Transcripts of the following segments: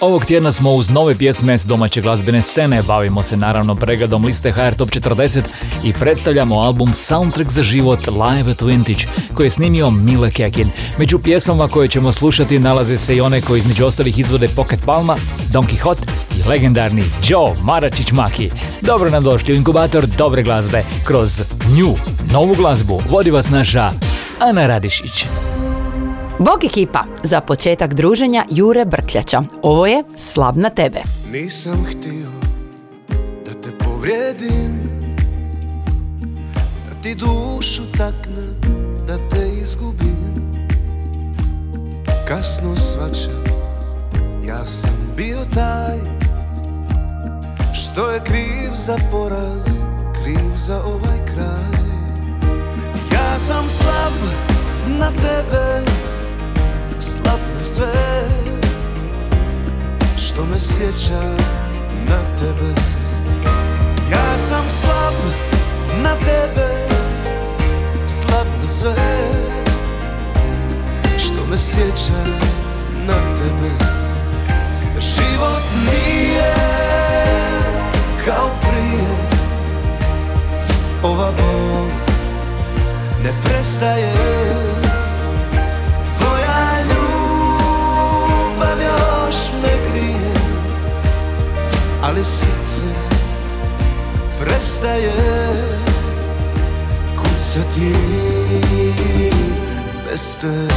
Ovog tjedna smo uz nove pjesme s domaće glazbene scene, bavimo se naravno pregledom liste HR Top 40 i predstavljamo album Soundtrack za život Live at Vintage koji je snimio Mile Kekin. Među pjesmama koje ćemo slušati nalaze se i one koje između ostalih izvode Pocket Palma, Don Quixote i legendarni Joe Maračić Maki. Dobro nam došli u inkubator dobre glazbe. Kroz nju, novu glazbu, vodi vas naša Ana Radišić. Bog ekipa, za početak druženja Jure Brkljača. Ovo je Slab na tebe. Nisam htio da te povrijedim Da ti dušu takne, da te izgubim Kasno svačam, ja sam bio taj Što je kriv za poraz, kriv za ovaj kraj Ja sam slab na tebe slab na sve. Što me sjeća na tebe? Ja sam slab na tebe Slab na sve. Što me sjeća na tebe? Život nije kao prije. Ova bol ne prestaje ali srce prestaje. Kucati bez tebe?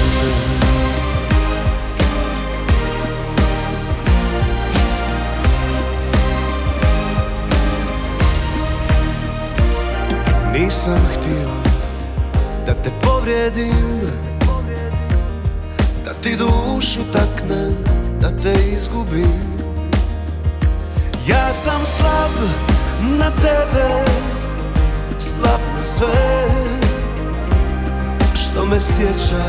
Nisam htio da te povrijedim Da ti dušu taknem, da te izgubim ja sam slab na tebe Slab na sve. Što me sjeća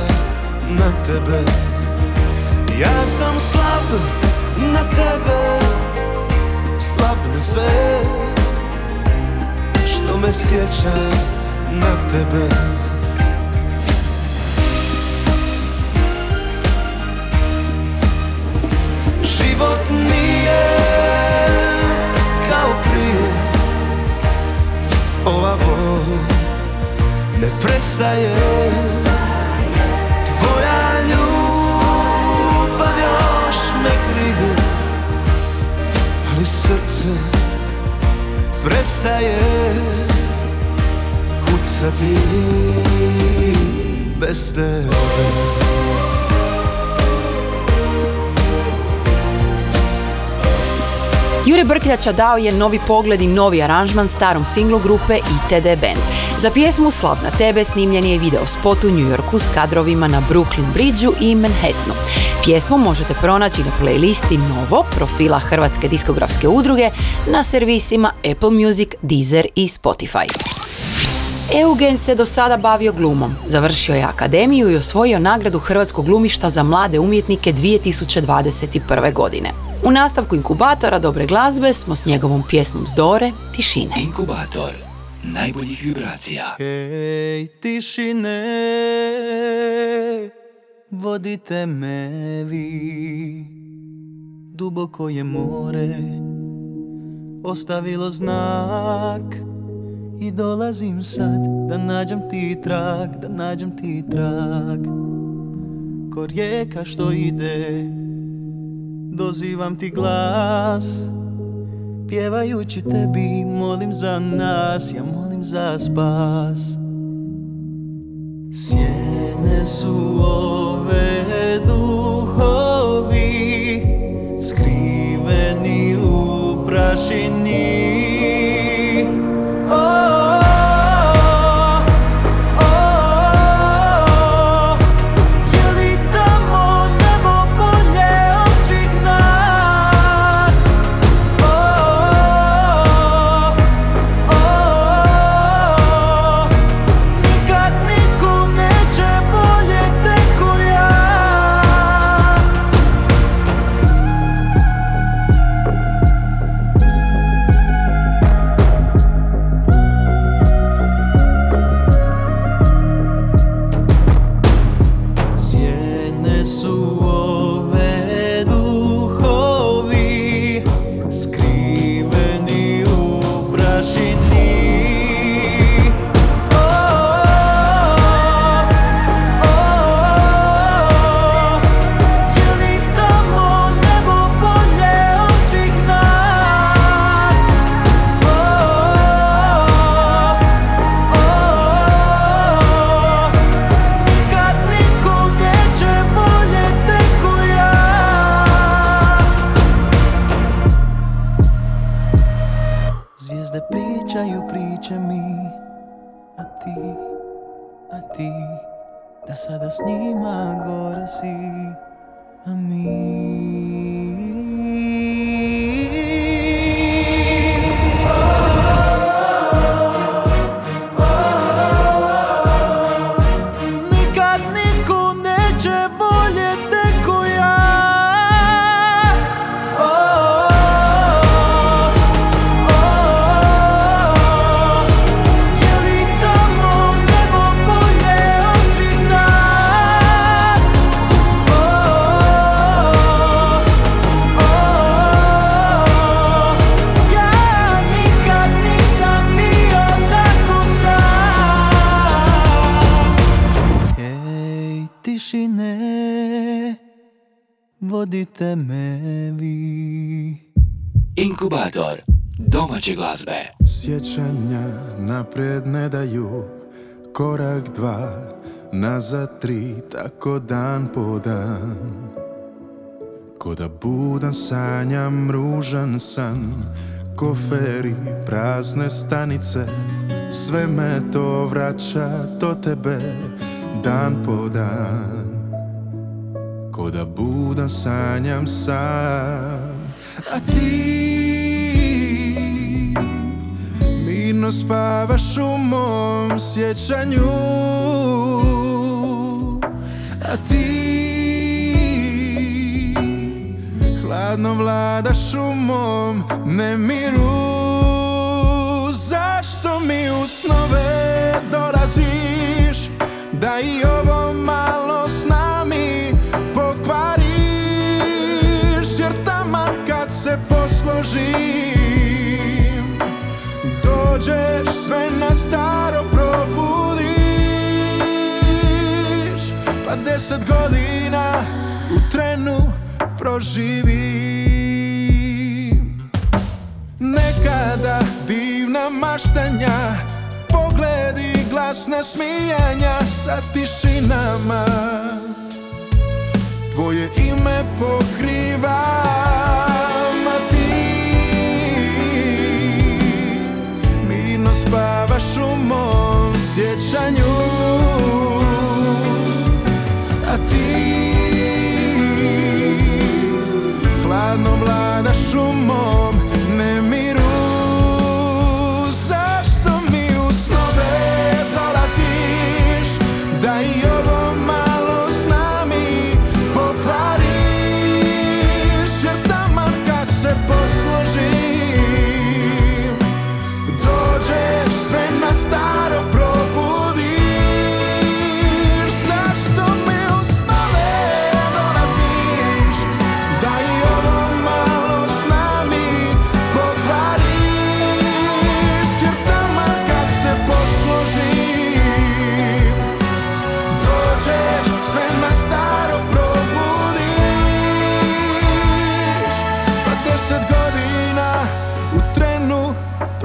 na tebe? Ja sam slab na tebe Slab na sve. Što me sjeća na tebe ne prestaje Tvoja ljubav još me krije Ali srce prestaje kucati bez tebe Jure Brkljača dao je novi pogled i novi aranžman starom singlu grupe ITD Band. Za pjesmu Slav na tebe snimljen je video spot u New Yorku s kadrovima na Brooklyn Bridgeu i Manhattanu. Pjesmu možete pronaći na playlisti Novo profila Hrvatske diskografske udruge na servisima Apple Music, Deezer i Spotify. Eugen se do sada bavio glumom. Završio je akademiju i osvojio nagradu Hrvatskog glumišta za mlade umjetnike 2021. godine. U nastavku inkubatora dobre glazbe smo s njegovom pjesmom Zdore Tišine. Inkubator najboljih vibracija. Hej, tišine, vodite me vi. Duboko je more, ostavilo znak. I dolazim sad da nađem ti trag, da nađem ti trag. Ko rijeka što ide dozivam ti glas Pjevajući tebi molim za nas, ja molim za spas. Sjene su ove duhovi Skriveni u prašini vodite me vi Inkubator domaće glazbe. Sjećanja napred ne daju Korak dva, nazad tri Tako dan po dan. Ko da budan sanjam ružan san Koferi, prazne stanice Sve me to vraća do tebe Dan po dan Ko da budan sanjam sam. A ti Mirno spavaš u mom sjećanju. A ti Hladno vladaš u mom nemiru. Zašto mi u snove dolaziš? Da i ovo malo posložim Dođeš sve na staro probudiš Pa deset godina u trenu proživim. Nekada divna maštanja Pogledi glasna smijanja sa tišinama. Tvoje ime pokrivam U mom sjećanju. A ti Hladno vladaš u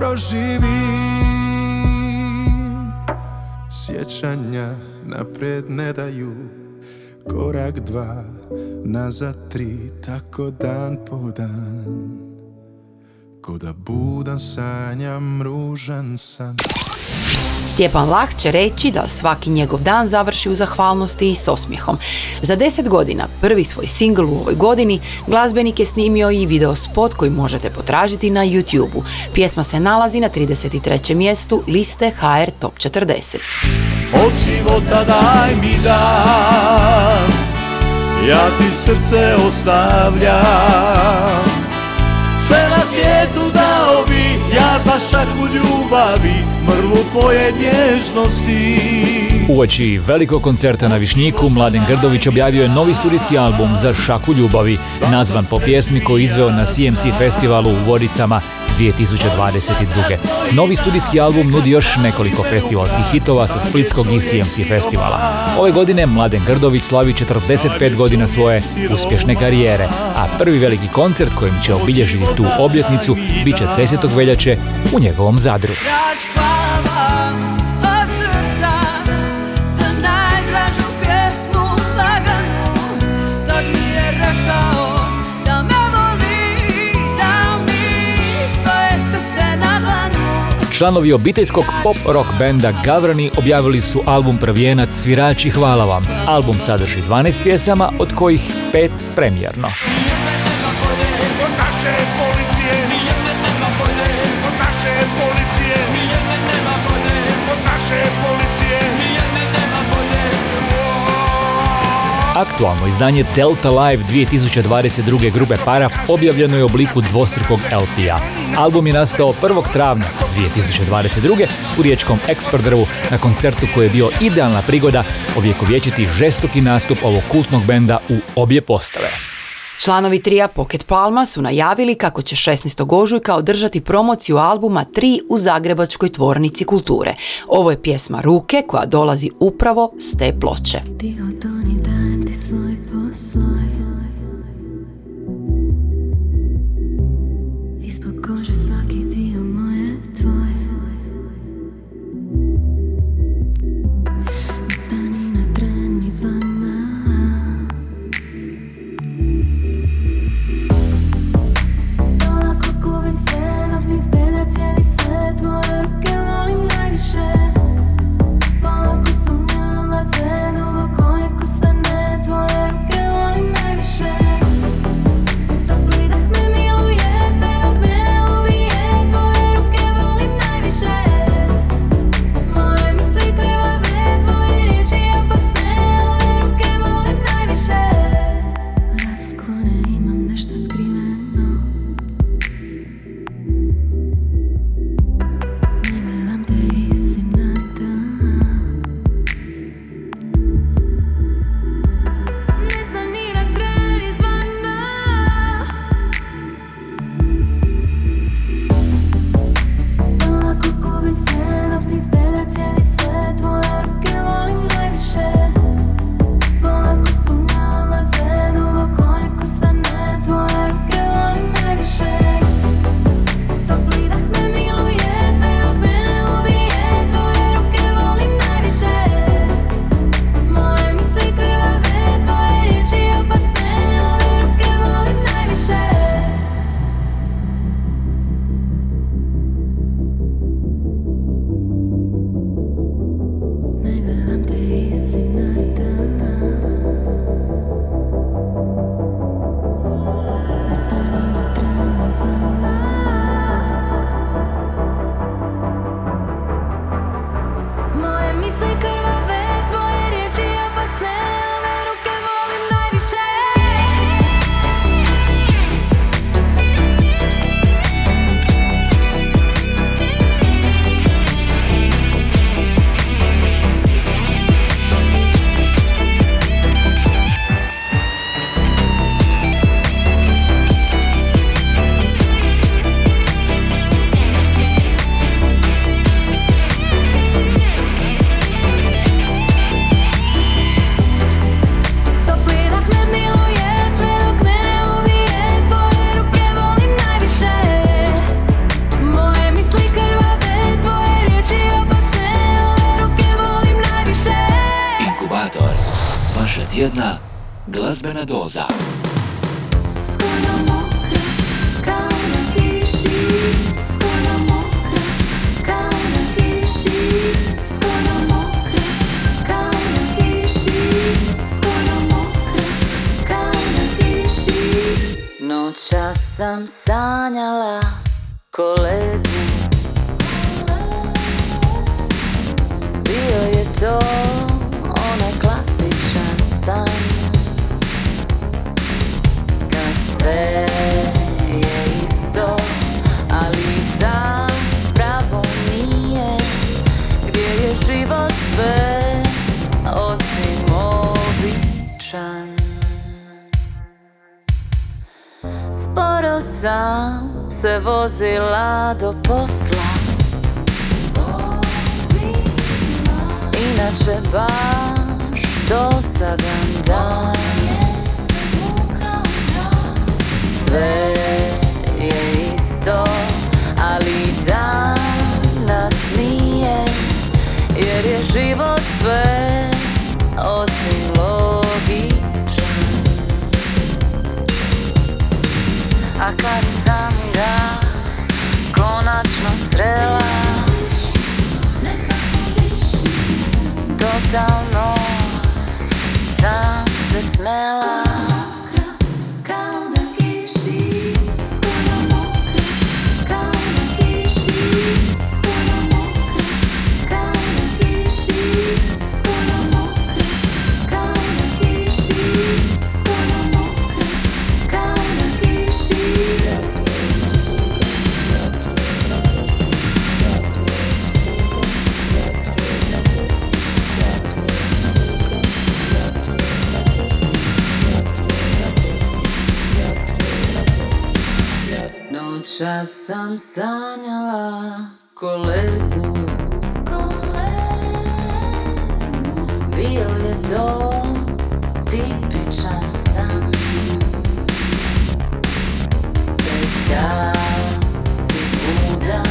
proživim. Sjećanja napred ne daju Korak dva, nazad tri Tako dan po dan. Ko da budan sanjam ružan san Stjepan Lah će reći da svaki njegov dan završi u zahvalnosti i s osmijehom. Za deset godina, prvi svoj singl u ovoj godini, glazbenik je snimio i video spot koji možete potražiti na YouTube-u. Pjesma se nalazi na 33. mjestu liste HR Top 40. Od života daj mi dan Ja ti srce ostavljam Sve na svijetu dao bi Ja za šaku ljubavi Mrvu tvoje nježnosti. Uoči velikog koncerta na Višnjiku, Mladen Grdović objavio je novi studijski album za šaku ljubavi, nazvan po pjesmi koju izveo na CMC festivalu u Vodicama 2022. Novi studijski album nudi još nekoliko festivalskih hitova sa Splitskog i CMC festivala. Ove godine Mladen Grdović slavi 45 godina svoje uspješne karijere, a prvi veliki koncert kojim će obilježiti tu obljetnicu bit će 10. veljače u njegovom Zadru. Članovi obiteljskog pop rock benda Gavrani objavili su album Prvijenac svirači hvala vam. Album sadrži 12 pjesama od kojih 5 premijerno. Od naše policije, Aktualno izdanje Delta Live 2022. grupe Paraf objavljeno je u obliku dvostrukog LP-a. Album je nastao 1. travnja 2022. u riječkom Eksperdrvu na koncertu koji je bio idealna prigoda ovjekovječiti žestoki nastup ovog kultnog benda u obje postave. Članovi trija Pocket Palma su najavili kako će 16. ožujka održati promociju albuma 3 u Zagrebačkoj tvornici kulture. Ovo je pjesma Ruke koja dolazi upravo s te ploče. Ti this life or slow. переживала. Ja sam sanjala kolegu? Bio je to tipičan san. Tek kad si budan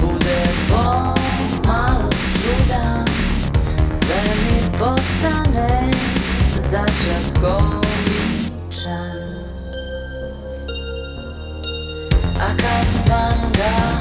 Bude pomalo čudan. Sve mi postane začas komičan A kad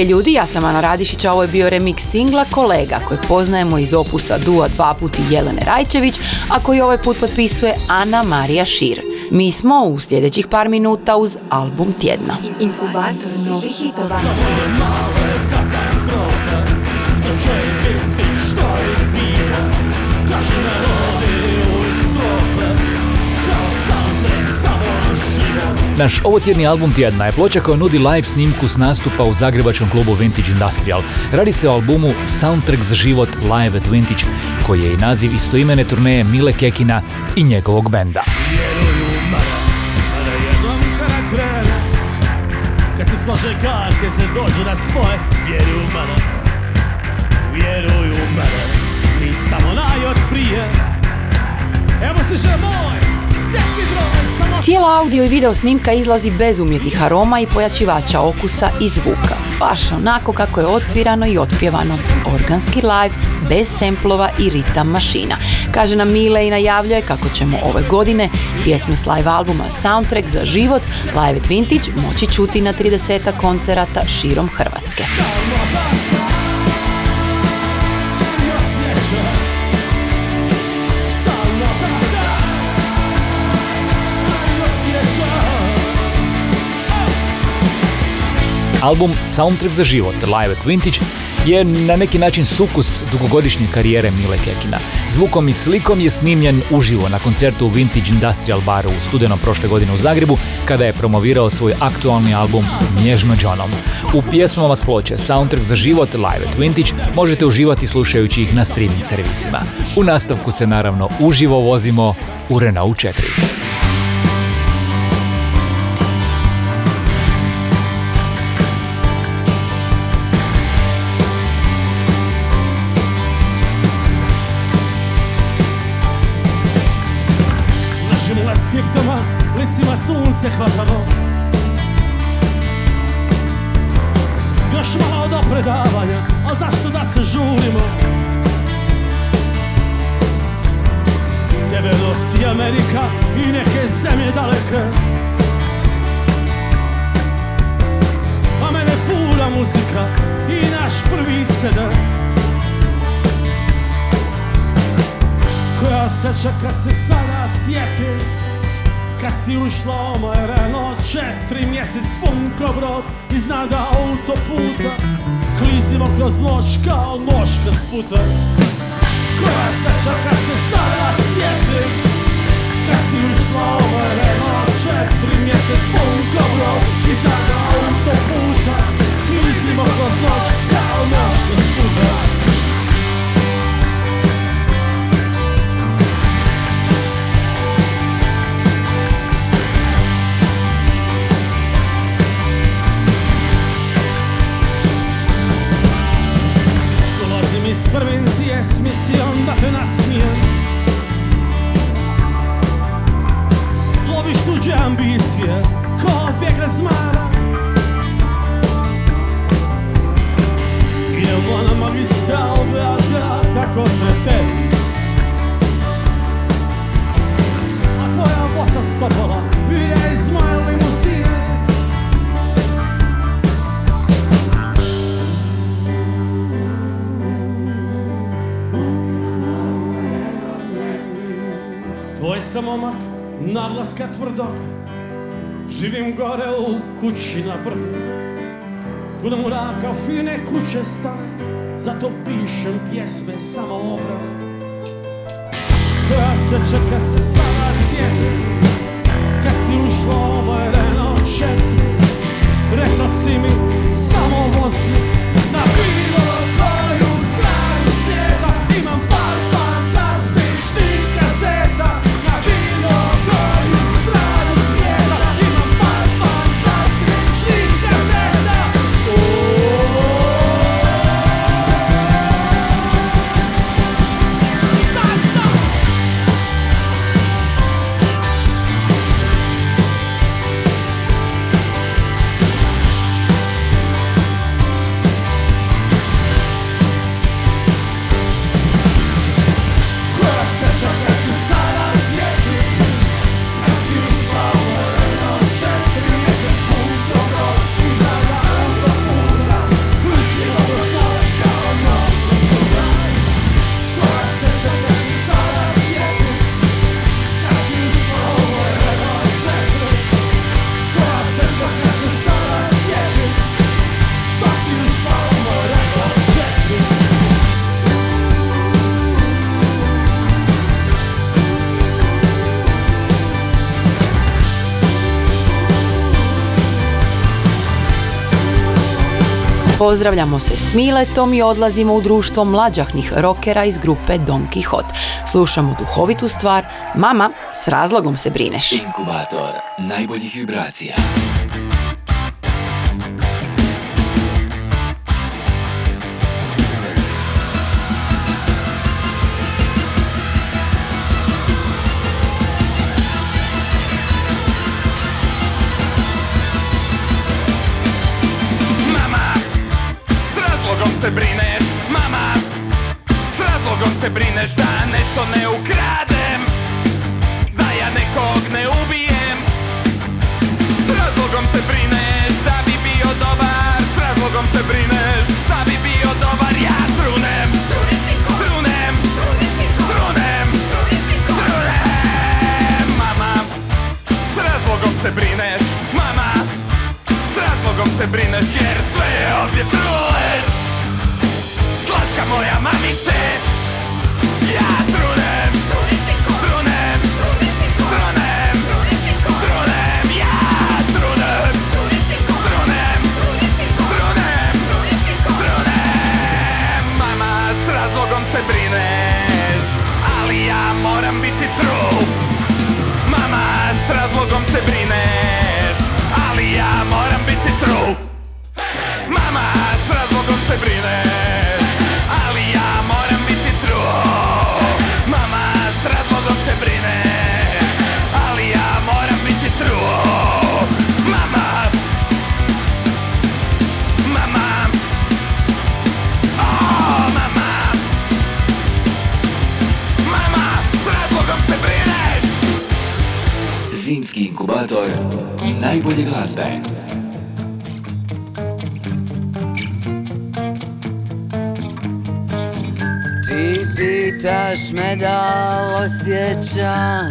Hej ljudi, ja sam Ana Radišić, a ovo je bio remix singla Kolega kojeg poznajemo iz opusa Dua dva puti Jelene Rajčević, a koji ovaj put potpisuje Ana Marija Šir. Mi smo u sljedećih par minuta uz album tjedna. Inkubator novih hitova Naš ovotjedni album tjedna je ploča koja nudi live snimku s nastupa u zagrebačkom klubu Vintage Industrial. Radi se o albumu Soundtrack za život Live at Vintage, koji je i naziv istoimene turneje Mile Kekina i njegovog benda. Kad se slože karte, se dođu na svoje mene, vjeruju mene Mi samo naj od prije Evo stiže moj, Cijela audio i video snimka izlazi bez umjetnih aroma i pojačivača okusa i zvuka. Baš onako kako je odsvirano i otpjevano. Organski live, bez semplova i ritam mašina. Kaže nam Mile i najavljuje kako ćemo ove godine pjesme s live albuma Soundtrack za život Live at Vintage moći čuti na 30 koncerata širom Hrvatske. Album Soundtrack za život Live at Vintage je na neki način sukus dugogodišnje karijere Mile Kekina. Zvukom i slikom je snimljen uživo na koncertu u Vintage Industrial baru u studenom prošle godine u Zagrebu kada je promovirao svoj aktualni album Nježno Johnom. U pjesmama s ploče Soundtrack za život Live at Vintage možete uživati slušajući ih na streaming servisima. U nastavku se naravno uživo vozimo u Renault 4. Sunce hvatamo Još malo do predavanja A zašto da se žurimo? Tebe nosi Amerika i neke zemlje daleke. A mene fura muzika i naš prvi CD. Koja sreća kad se sada sjetim Kad si ušla u moj Renault Četiri mjesec funko brod Iznad autoputa Klizimo kroz noć kao noška s puta. Koja sreća kad se sada sjetim Kad si ušla u moj Renault Četiri mjesec funko brod Iznad autoputa Klizimo kroz noć kao noška s puta Dolazim iz provincije s misijom da te nasmijem Loviš tuđe ambicije ko bijeg razmara. Idemo na magistral Beograd kako treteri A tvoja bosa stopala vire iz moje limuzine Mali sam momak, naglaska tvrdog. Živim gore u kući na brdu. Puno mraka, fine kuće stane. Zato pišem pjesme samo obrane Koja se čeka se sada sjeti. Kad si ušla Pozdravljamo se s Miletom i odlazimo u društvo mlađahnih rokera iz grupe Don Quixote. Slušamo duhovitu stvar Mama, s razlogom se brineš. Inkubator najboljih vibracija. Se brineš Da nešto ne ukradem Da ja nekog ne ubijem. S razlogom se brineš Da bi bio dobar S razlogom se brineš Da bi bio dobar Ja trunem. Trunem. Trunem. Trunem. Mama, s razlogom se brineš. Mama, s razlogom se brineš jer sve je ovdje truleš Slatka moja mamice se brineš Ali ja moram biti true Mama, s razlogom se brineš Ali ja moram biti true Mama, s razlogom se brineš Zimski inkubator najbolje glazbe. Ti pitaš me da osjećam.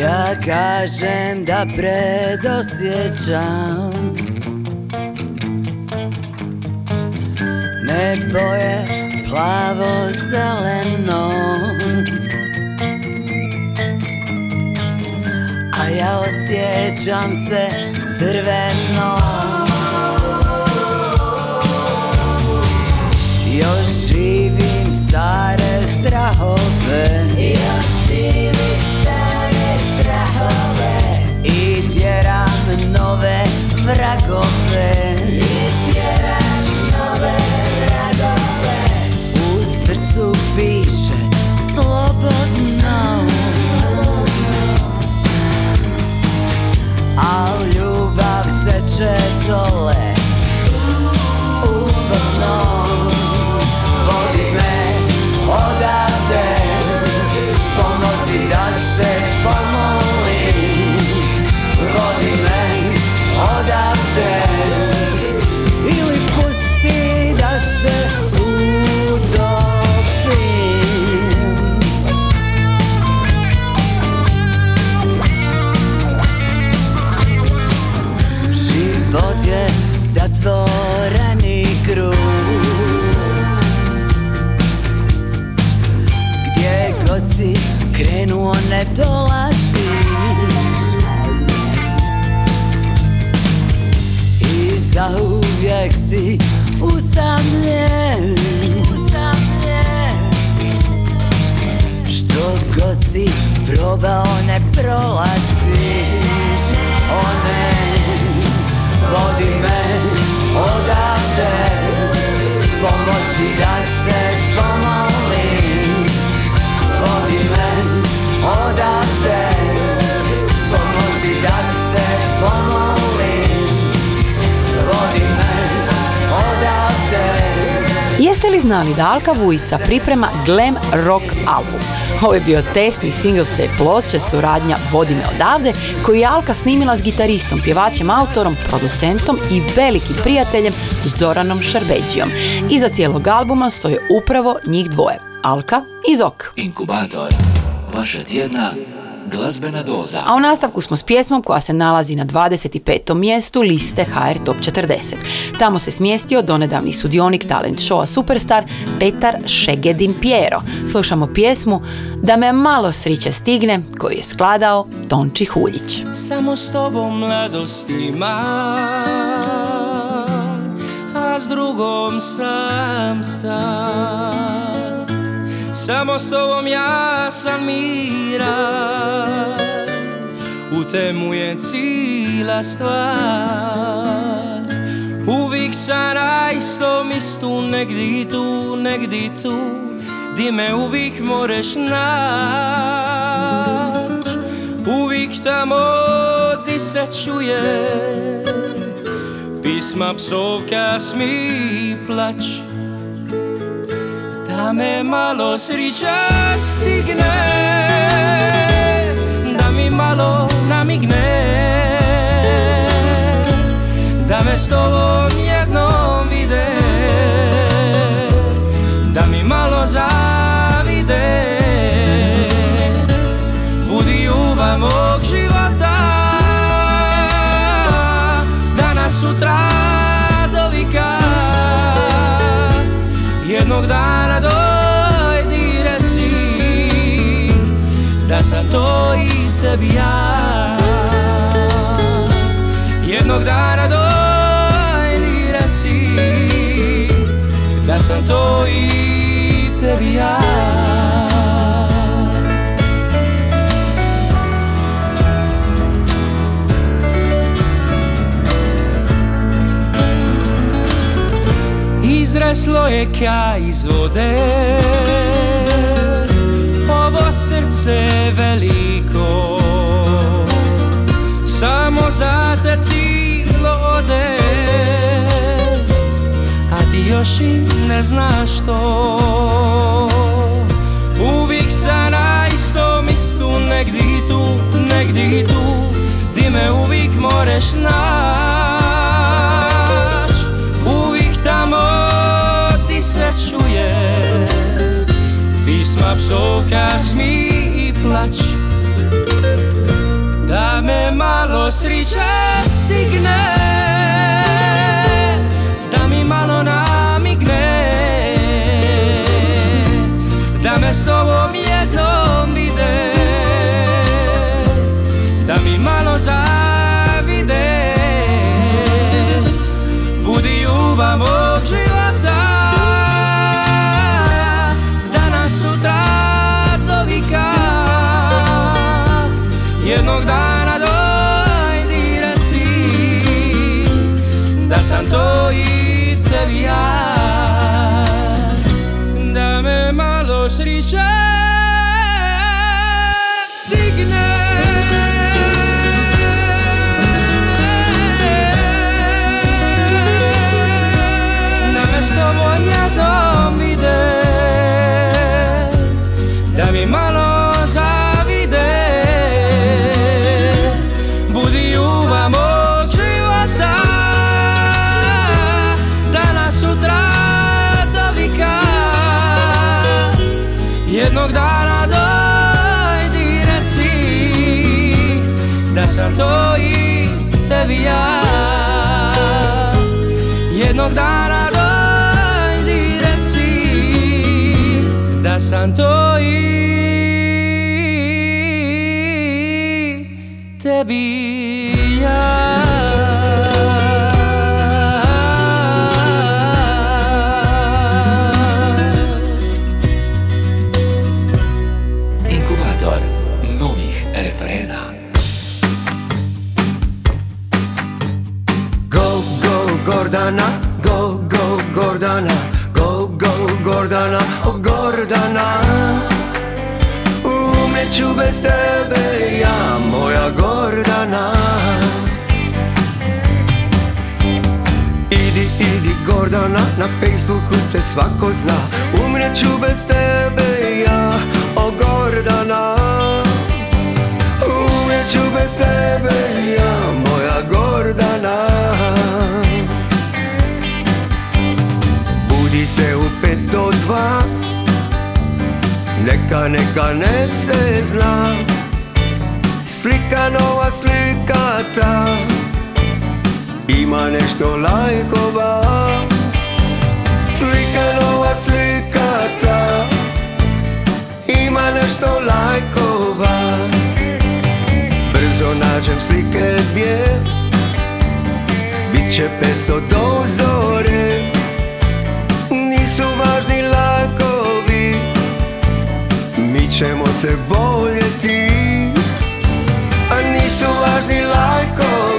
Ja kažem da predosjećam. Nebo je plavo zeleno ja osjećam se crveno. Još živim stare strahove. Još živim stare strahove. I tjeram nove vragove. I tjeraš nove vragove. U srcu piše slobodno Al ljubav teče dole zatvoreni krug. Gdje god si krenuo ne dolaziš I zauvijek si usamljen. Što god si probao ne prolaziš O ne, vodi me odavde Pomozi da se pomolim. Vodi me odavde Pomozi da se pomolim. Vodi me odavde. Jeste li znali da Alka Vujica priprema glam rock album? Ovo je bio testni single s te ploče, suradnja Vodi me odavde, koju je Alka snimila s gitaristom, pjevačem, autorom, producentom i velikim prijateljem Zoranom Šarbeđijom. Iza cijelog albuma stoje upravo njih dvoje, Alka i Zok. Inkubator. Vaša tjedna glazbena doza. A u nastavku smo s pjesmom koja se nalazi na 25. mjestu liste HR Top 40. Tamo se smjestio donedavni sudionik talent showa Superstar Petar Šegedin Piero. Slušamo pjesmu Da me malo sriće stigne koju je skladao Tonči Huljić. Samo s tobom mladost ima A s drugom sam star Samo s tobom ja sam miran U temu je cijela stvar. Uvijek sam na istu Negdje tu, tu Di me uvijek moreš nać Uvijek tamo di se čuje Pisma psovka smi plać Da me malo srića stigne Da mi malo namigne Da me s tobom jednom vide Da mi malo zavide. Budi ljubav mog sam to i tebi ja. Jednog dana dojdi reci Da sam to i tebi ja. Izreslo je kja iz vode Ovo srce veliko. Samo za te cilo ode A ti još i ne znaš to Uvijek sam na istom istu Negdje tu, negdje tu. Di me uvijek moreš nać Pisma psovka smi i plać Da me malo sriće stigne. Da mi malo namigne. Da me s tobom jednom vide. Da mi malo zavide. Budi ljubav tebi na Facebooku te svako zna. Umreću bez tebe ja, o Gordana. Umreću bez tebe ja, moja Gordana. Budi se u pet do dva. Neka, neka ne se zna. Slika nova, slika ta. Ima nešto lajkova Slika ta Ima nešto lajkova. Brzo nađem slike dvije. Biće pesto do zore Nisu važni lajkovi. Mi ćemo se voljeti A nisu važni lajkovi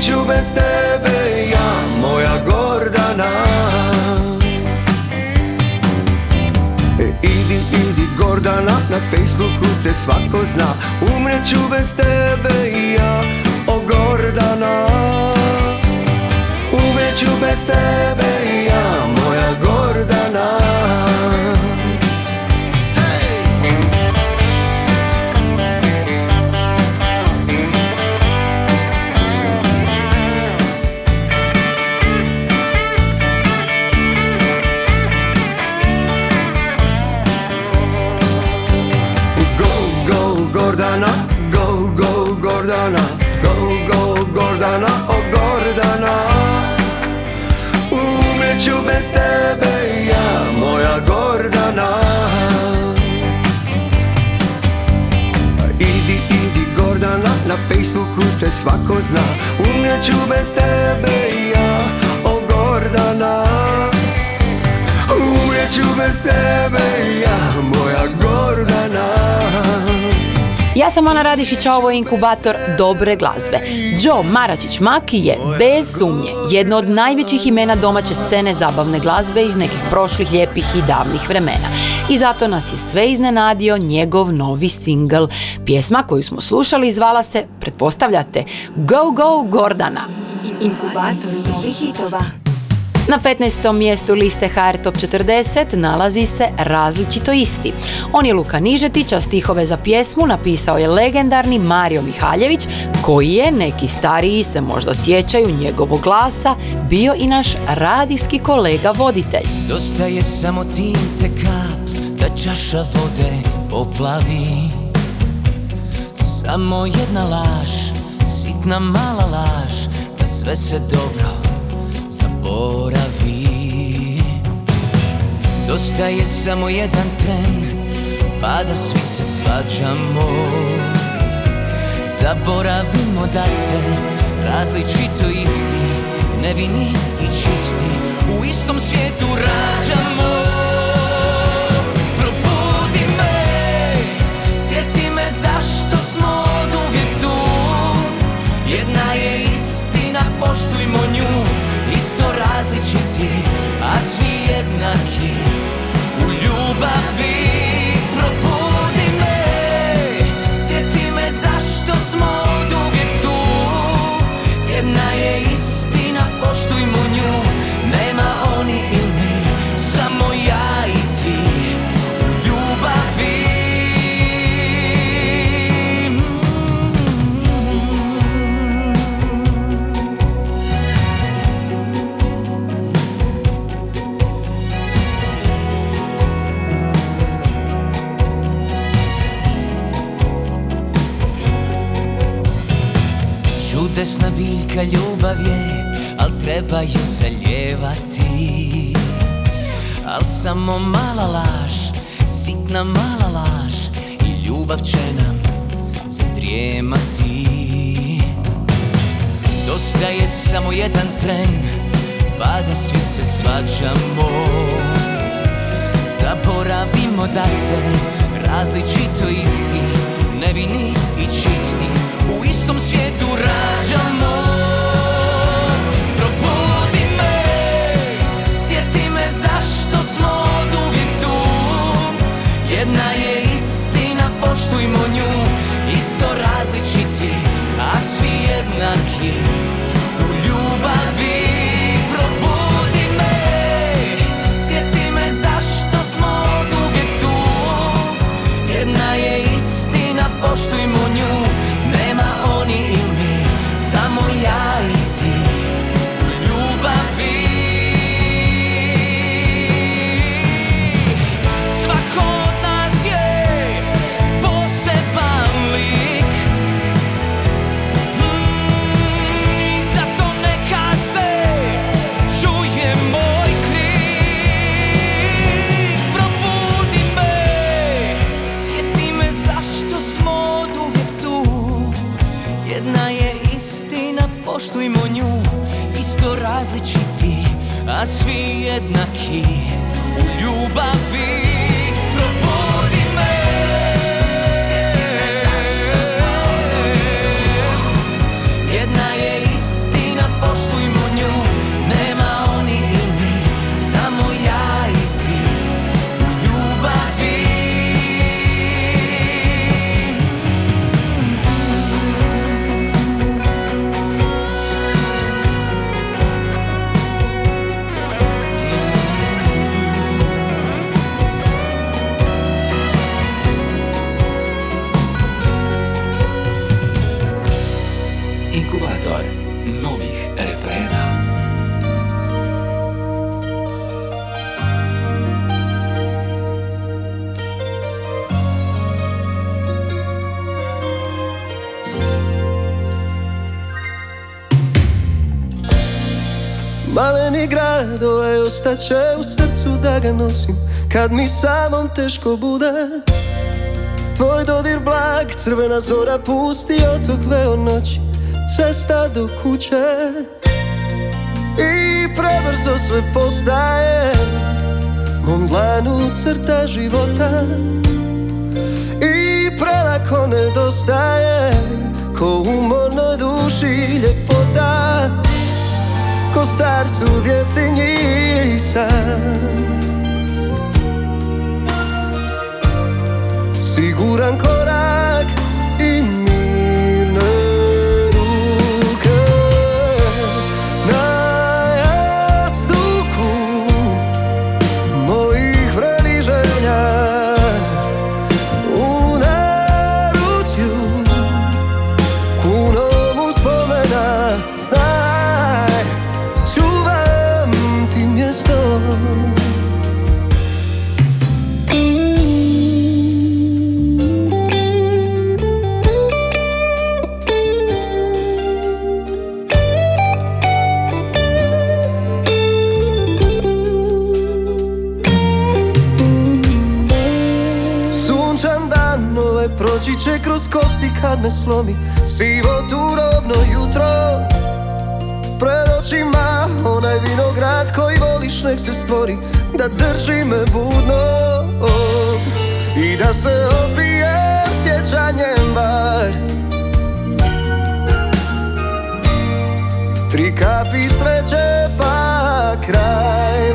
Umeću bez tebe ja Moja Gordana. E, Idi, idi Gordana, na Facebooku te svako zna. Umreću bez tebe ja, o Gordana. Umreću bez tebe ja, moja Gordana te svako zna. Umreću bez tebe ja, o Gordana. Umreću bez tebe ja, moja Gordana Ja sam Ana Radišić, a ovo je inkubator dobre glazbe. Joe Maračić Maki je, bez sumnje, jedno od najvećih imena domaće scene zabavne glazbe iz nekih prošlih lijepih i davnih vremena. I zato nas je sve iznenadio njegov novi singl. Pjesma koju smo slušali zvala se, pretpostavljate, Go Go Gordana. Inkubator novih hitova. Na 15. mjestu liste HR Top 40 nalazi se Različito isti. On je Luka Nižetić, a stihove za pjesmu napisao je legendarni Mario Mihaljević, koji je, neki stariji se možda sjećaju njegovog glasa, bio i naš radijski kolega voditelj. Dosta je samo tinte kap da čaša vode oplavi Samo jedna laž, sitna mala laž Da sve se dobro zaboravi. Dosta je samo jedan tren pa da svi se svađamo. Zaboravimo da se različito isti Nevini i čisti. U istom svijetu rađamo. Probudi I'm on my maleni grad Ovaj ostaće u srcu da ga nosim Kad mi samom teško bude. Tvoj dodir blag, crvena zora pusti otok veo noći Cesta do kuće. I prebrzo sve postaje Mom dlanu crta života. I prelako nedostaje Ko umornoj duši ljepota ko starcu djeti nisam. Siguran korak kad me slomi. Sivo turobno jutro. Pred očima onaj vinograd koji voliš nek se stvori Da drži me budno. I da se opijem sjećanjem bar. Tri kapi sreće pa kraj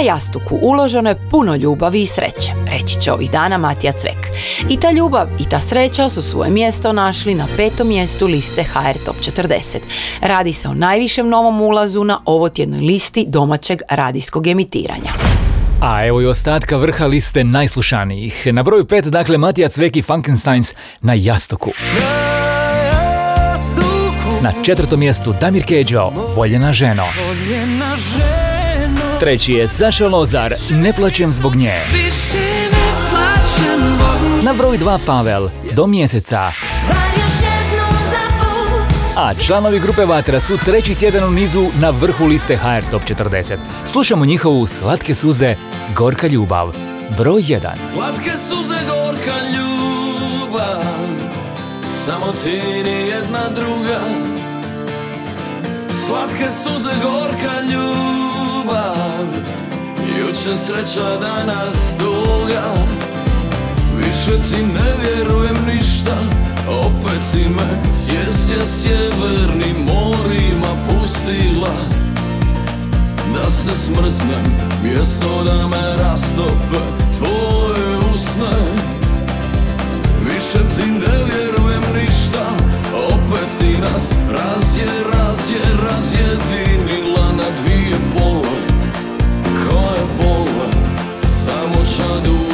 na jastuku uloženo je puno ljubavi i sreće, reći će ovih dana Matija Cvek. I ta ljubav i ta sreća su svoje mjesto našli na petom mjestu liste HR Top 40. Radi se o najvišem novom ulazu na ovotjednoj listi domaćeg radijskog emitiranja. A evo i ostatka vrha liste najslušanijih. Na broju pet, dakle, Matija Cveki Funkensteins na jastoku. Na četvrtom mjestu Damir Keđo, Voljena ženo. Voljena ženo Treći je Saša Lozar, Ne plaćem zbog nje. Na broj dva Pavel, Do mjeseca. A članovi grupe Vatra su treći tjedan u nizu na vrhu liste HR Top 40. Slušamo njihovu Slatke suze, Gorka ljubav. Broj 1. Slatke suze gorka ljubav Samo ti ni jedna druga Slatke suze gorka ljubav Juče sreća danas duga. Više ti ne vjerujem ništa. Opet si me sjesja sjevernim morima pustila. Da se smrznem Mjesto da me rastope tvoje usne. Više ti ne vjerujem ništa. Opet si nas razje, razje, razjedinila Samo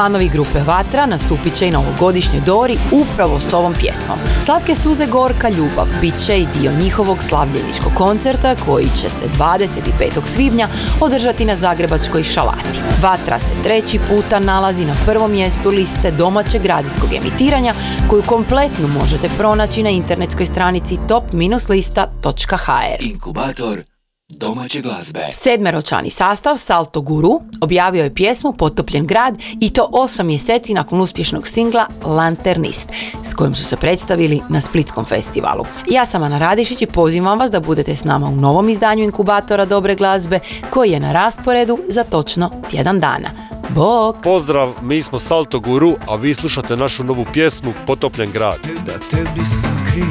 Članovi grupe Vatra nastupit će i na ovogodišnjoj Dori upravo s ovom pjesmom. Slatke suze Gorka ljubav bit će i dio njihovog slavljeničkog koncerta koji će se 25. svibnja održati na Zagrebačkoj šalati. Vatra se treći puta nalazi na prvom mjestu liste domaćeg radijskog emitiranja koju kompletnu možete pronaći na internetskoj stranici top-lista.hr. Inkubator domaće glazbe. Sedmeročlani sastav Salto Guru objavio je pjesmu Potopljen grad i to osam mjeseci nakon uspješnog singla Lanternist s kojim su se predstavili na Splitskom festivalu. Ja sam Ana Radišić i pozivam vas da budete s nama u novom izdanju Inkubatora dobre glazbe koji je na rasporedu za točno tjedan dana. Bok! Pozdrav, mi smo Salto Guru, a vi slušate našu novu pjesmu Potopljen grad. Da tebi sam kriv,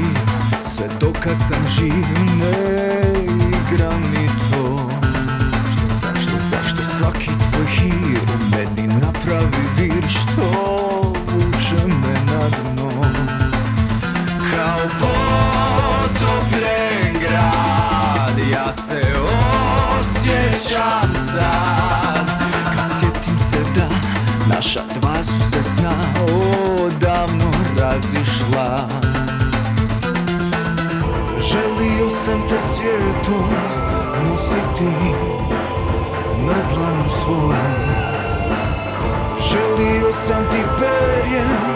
sve dokad sam živ Ne nositi na dlanu svojem Želio sam ti perjem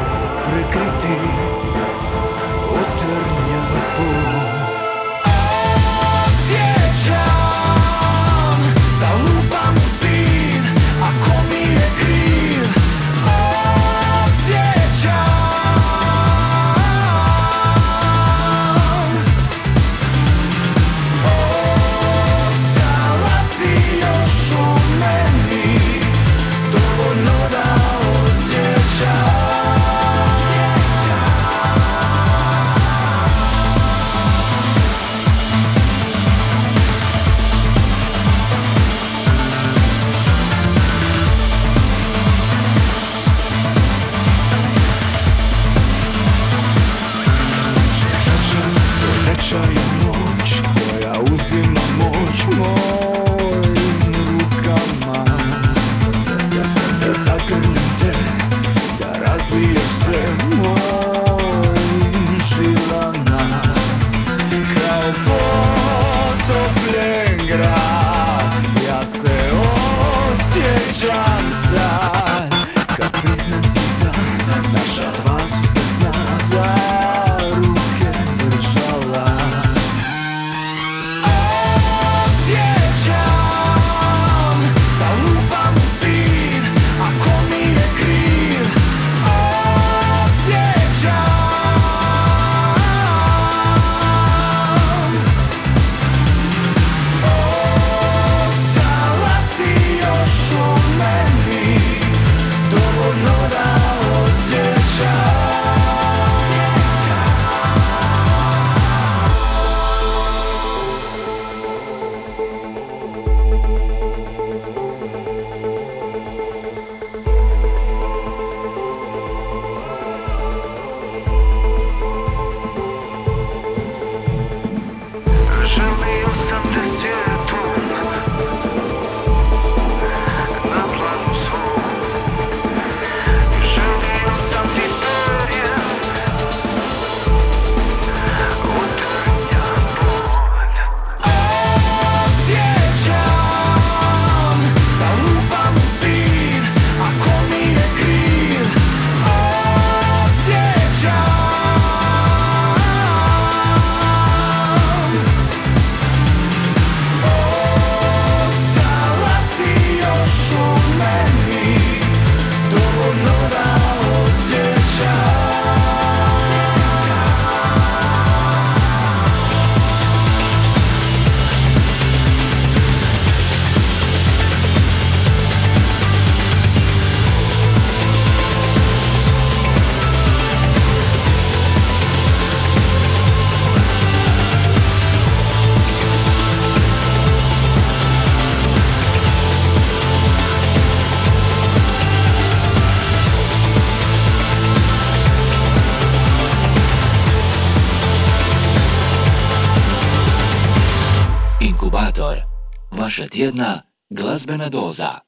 tjedna glazbena doza.